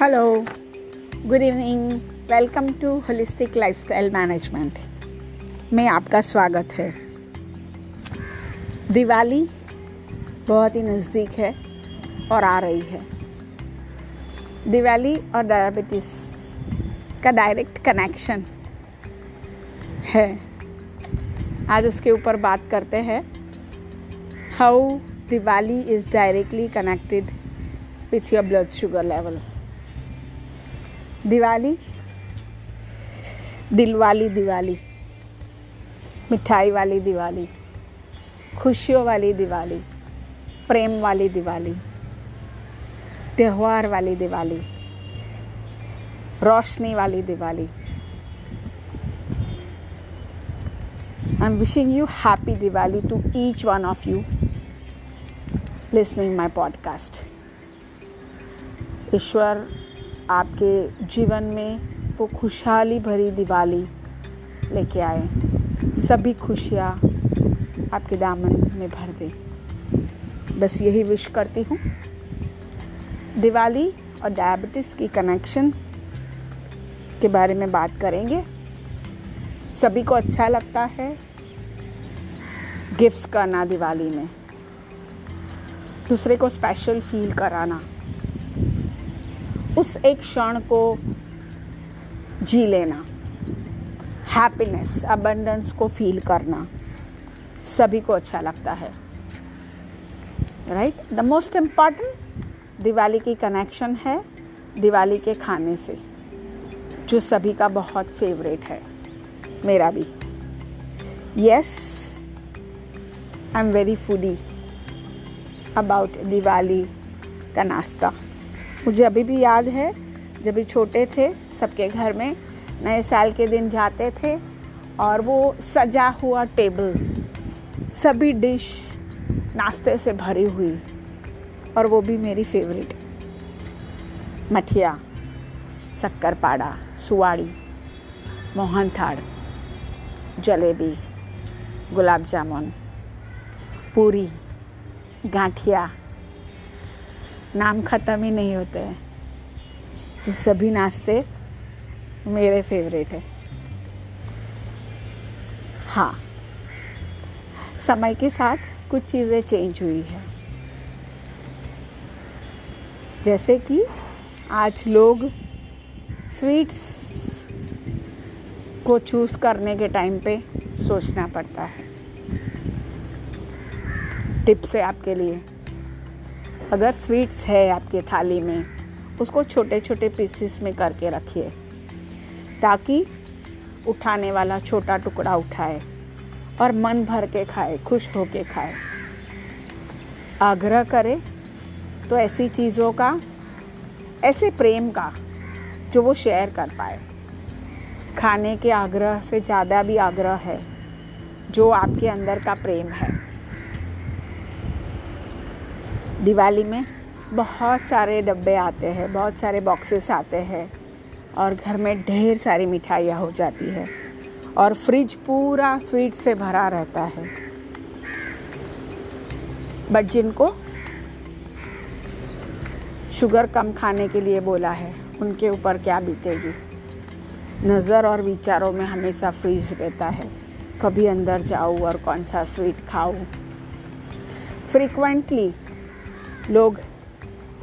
Hello good evening welcome to holistic lifestyle management में आपका स्वागत है। दिवाली बहुत ही नज़दीक है और आ रही है। दिवाली और डायबिटीज़ का डायरेक्ट कनेक्शन है। आज उसके ऊपर बात करते हैं। How Diwali is directly connected with your blood sugar level Diwali दिल वाली दिवाली, मिठाई वाली दिवाली, खुशियों वाली दिवाली, प्रेम वाली दिवाली, त्यौहार वाली दिवाली, रोशनी वाली Diwali. I am wishing you happy Diwali to each one of you listening my podcast ईश्वर आपके जीवन में वो खुशहाली भरी दिवाली लेके आए। सभी खुशियाँ आपके दामन में भर दे। बस यही विश करती हूँ। दिवाली और डायबिटीज़ की कनेक्शन के बारे में बात करेंगे। सभी को अच्छा लगता है गिफ्ट्स करना दिवाली में। दूसरे को स्पेशल फील कराना। उस एक क्षण को जी लेना। हैप्पीनेस अबंडेंस को फील करना। सभी को अच्छा लगता है। Right the most important Diwali की कनेक्शन है दिवाली के खाने से, जो सभी का बहुत फेवरेट है। मेरा भी। Yes I am very foodie about Diwali का नाश्ता। मुझे अभी भी याद है, जब भी छोटे थे, सबके घर में नए साल के दिन जाते थे और वो सजा हुआ टेबल, सभी डिश नाश्ते से भरी हुई और वो भी मेरी फेवरेट। मठिया शक्कर पाड़ा सुवाड़ी मोहन थाड़ जलेबी, गुलाब जामुन, पूरी, गांठिया नाम ख़त्म ही नहीं होते हैं। ये सभी नाश्ते मेरे फेवरेट है। हाँ। समय के साथ कुछ चीज़ें चेंज हुई है। जैसे कि आज लोग स्वीट्स को चूज़ करने के टाइम पे सोचना पड़ता है। टिप्स है आपके लिए। अगर स्वीट्स है आपके थाली में, उसको छोटे छोटे पीसेस में करके रखिए, ताकि उठाने वाला छोटा टुकड़ा उठाए और मन भर के खाए, खुश हो के खाए। आग्रह करे तो ऐसी चीज़ों का, ऐसे प्रेम का, जो वो शेयर कर पाए। खाने के आग्रह से ज़्यादा भी आग्रह है, जो आपके अंदर का प्रेम है। दिवाली में बहुत सारे डब्बे आते हैं, बहुत सारे बॉक्सेस आते हैं और घर में ढेर सारी मिठाइयाँ हो जाती है और फ्रिज पूरा स्वीट से भरा रहता है। बट जिनको शुगर कम खाने के लिए बोला है, उनके ऊपर क्या बीतेगी? नज़र और विचारों में हमेशा फ्रीज रहता है। कभी अंदर जाऊँ और कौन सा स्वीट खाऊँ? फ्रीक्वेंटली लोग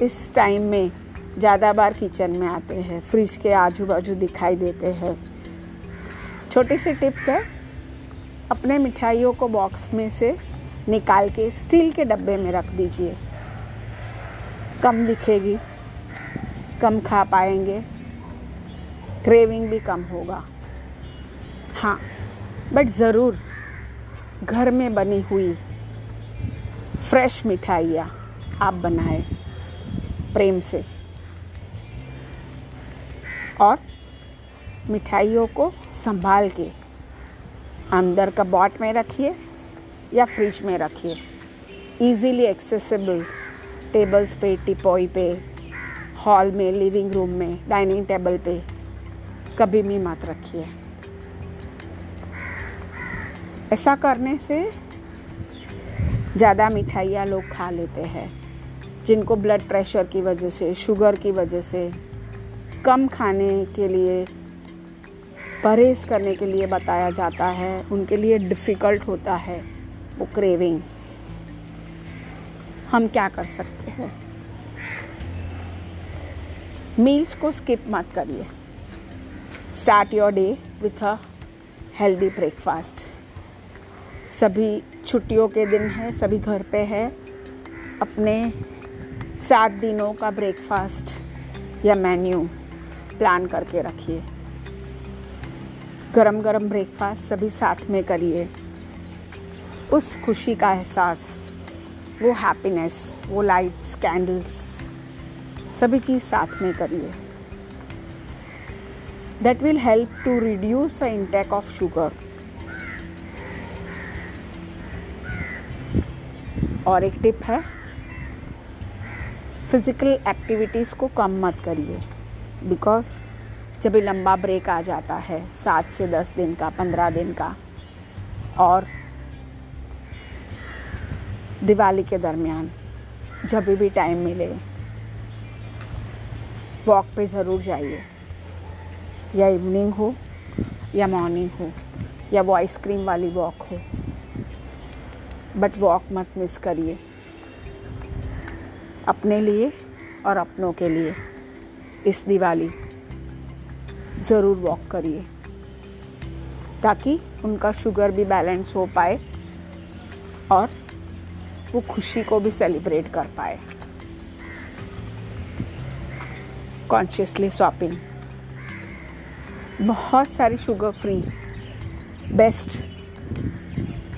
इस टाइम में ज़्यादा बार किचन में आते हैं फ्रिज के आजू बाजू दिखाई देते हैं। छोटी सी टिप्स है, अपने मिठाइयों को बॉक्स में से निकाल के स्टील के डब्बे में रख दीजिए। कम दिखेगी, कम खा पाएँगे क्रेविंग भी कम होगा। हाँ बट ज़रूर घर में बनी हुई फ्रेश मिठाइयाँ। आप बनाए प्रेम से। और मिठाइयों को संभाल के अंदर का बॉट में रखिए या फ्रिज में रखिए। इजीली एक्सेसिबल टेबल्स पे, टिपोई पे हॉल में लिविंग रूम में डाइनिंग टेबल पे कभी भी मत रखिए। ऐसा करने से ज़्यादा मिठाइयाँ लोग खा लेते हैं। जिनको ब्लड प्रेशर की वजह से शुगर की वजह से कम खाने के लिए, परहेज करने के लिए बताया जाता है, उनके लिए डिफ़िकल्ट होता है वो क्रेविंग हम क्या कर सकते हैं? मील्स को स्किप मत करिए. Start your day with a healthy breakfast सभी छुट्टियों के दिन है, सभी घर पे है, अपने सात दिनों का ब्रेकफास्ट या मेन्यू प्लान करके रखिए। गरम गरम ब्रेकफास्ट सभी साथ में करिए। उस खुशी का एहसास, वो हैप्पीनेस वो लाइट्स कैंडल्स सभी चीज़ साथ में करिए। That will help to reduce the intake of sugar और एक टिप है फ़िज़िकल एक्टिविटीज़ को कम मत करिए। बिकॉज़ जब भी लंबा ब्रेक आ जाता है, सात से दस दिन का, पंद्रह दिन का, और दिवाली के दरमियान जब भी टाइम मिले वॉक पे ज़रूर जाइए। या इवनिंग हो, या मॉर्निंग हो, या वो आइसक्रीम वाली वॉक हो। बट वॉक मत मिस करिए। अपने लिए और अपनों के लिए। इस दिवाली ज़रूर वॉक करिए, ताकि उनका शुगर भी बैलेंस हो पाए और वो खुशी को भी सेलिब्रेट कर पाए। कॉन्शियसली शॉपिंग बहुत सारी शुगर फ्री बेस्ट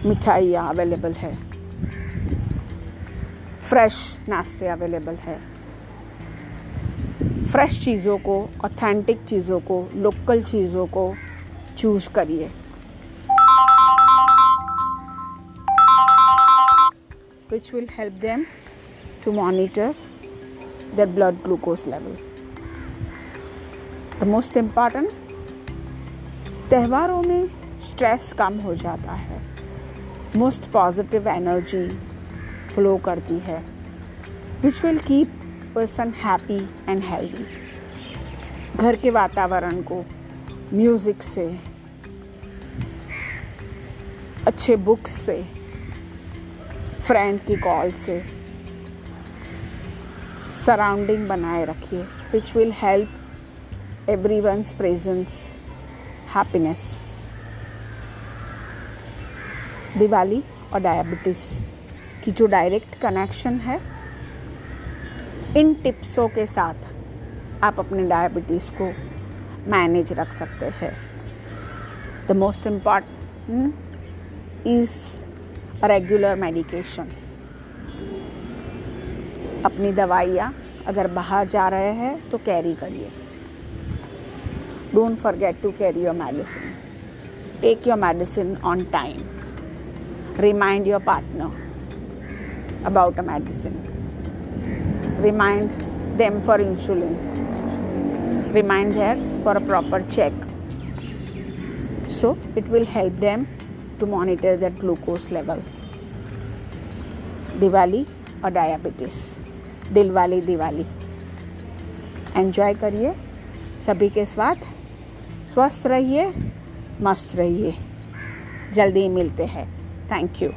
मिठाइयाँ अवेलेबल है। फ्रेश नाश्ते अवेलेबल है। फ्रेश चीज़ों को ऑथेंटिक चीज़ों को लोकल चीज़ों को चूज़ करिए। Which will help them to monitor their blood glucose level. The most important त्योहारों में स्ट्रेस कम हो जाता है। मोस्ट पॉजिटिव एनर्जी फ्लो करती है। Which will keep person happy and healthy घर के वातावरण को म्यूज़िक से, अच्छे बुक्स से फ्रेंड की कॉल से सराउंडिंग बनाए रखिए। Which will help everyone's presence happiness Diwali और डायबिटीज़ की जो डायरेक्ट कनेक्शन है, इन टिप्सों के साथ आप अपने डायबिटीज़ को मैनेज रख सकते हैं। The most important is regular medication अपनी दवाइयाँ अगर बाहर जा रहे हैं तो कैरी करिए। Don't forget to carry your medicine take your medicine on time remind your partner. About a medicine. Remind them for insulin. Remind her for a proper check. So it will help them to monitor their glucose level. Diwali और diabetes दिल वाली Diwali enjoy करिए सभी के साथ स्वस्थ रहिए मस्त रहिए जल्दी मिलते हैं थैंक यू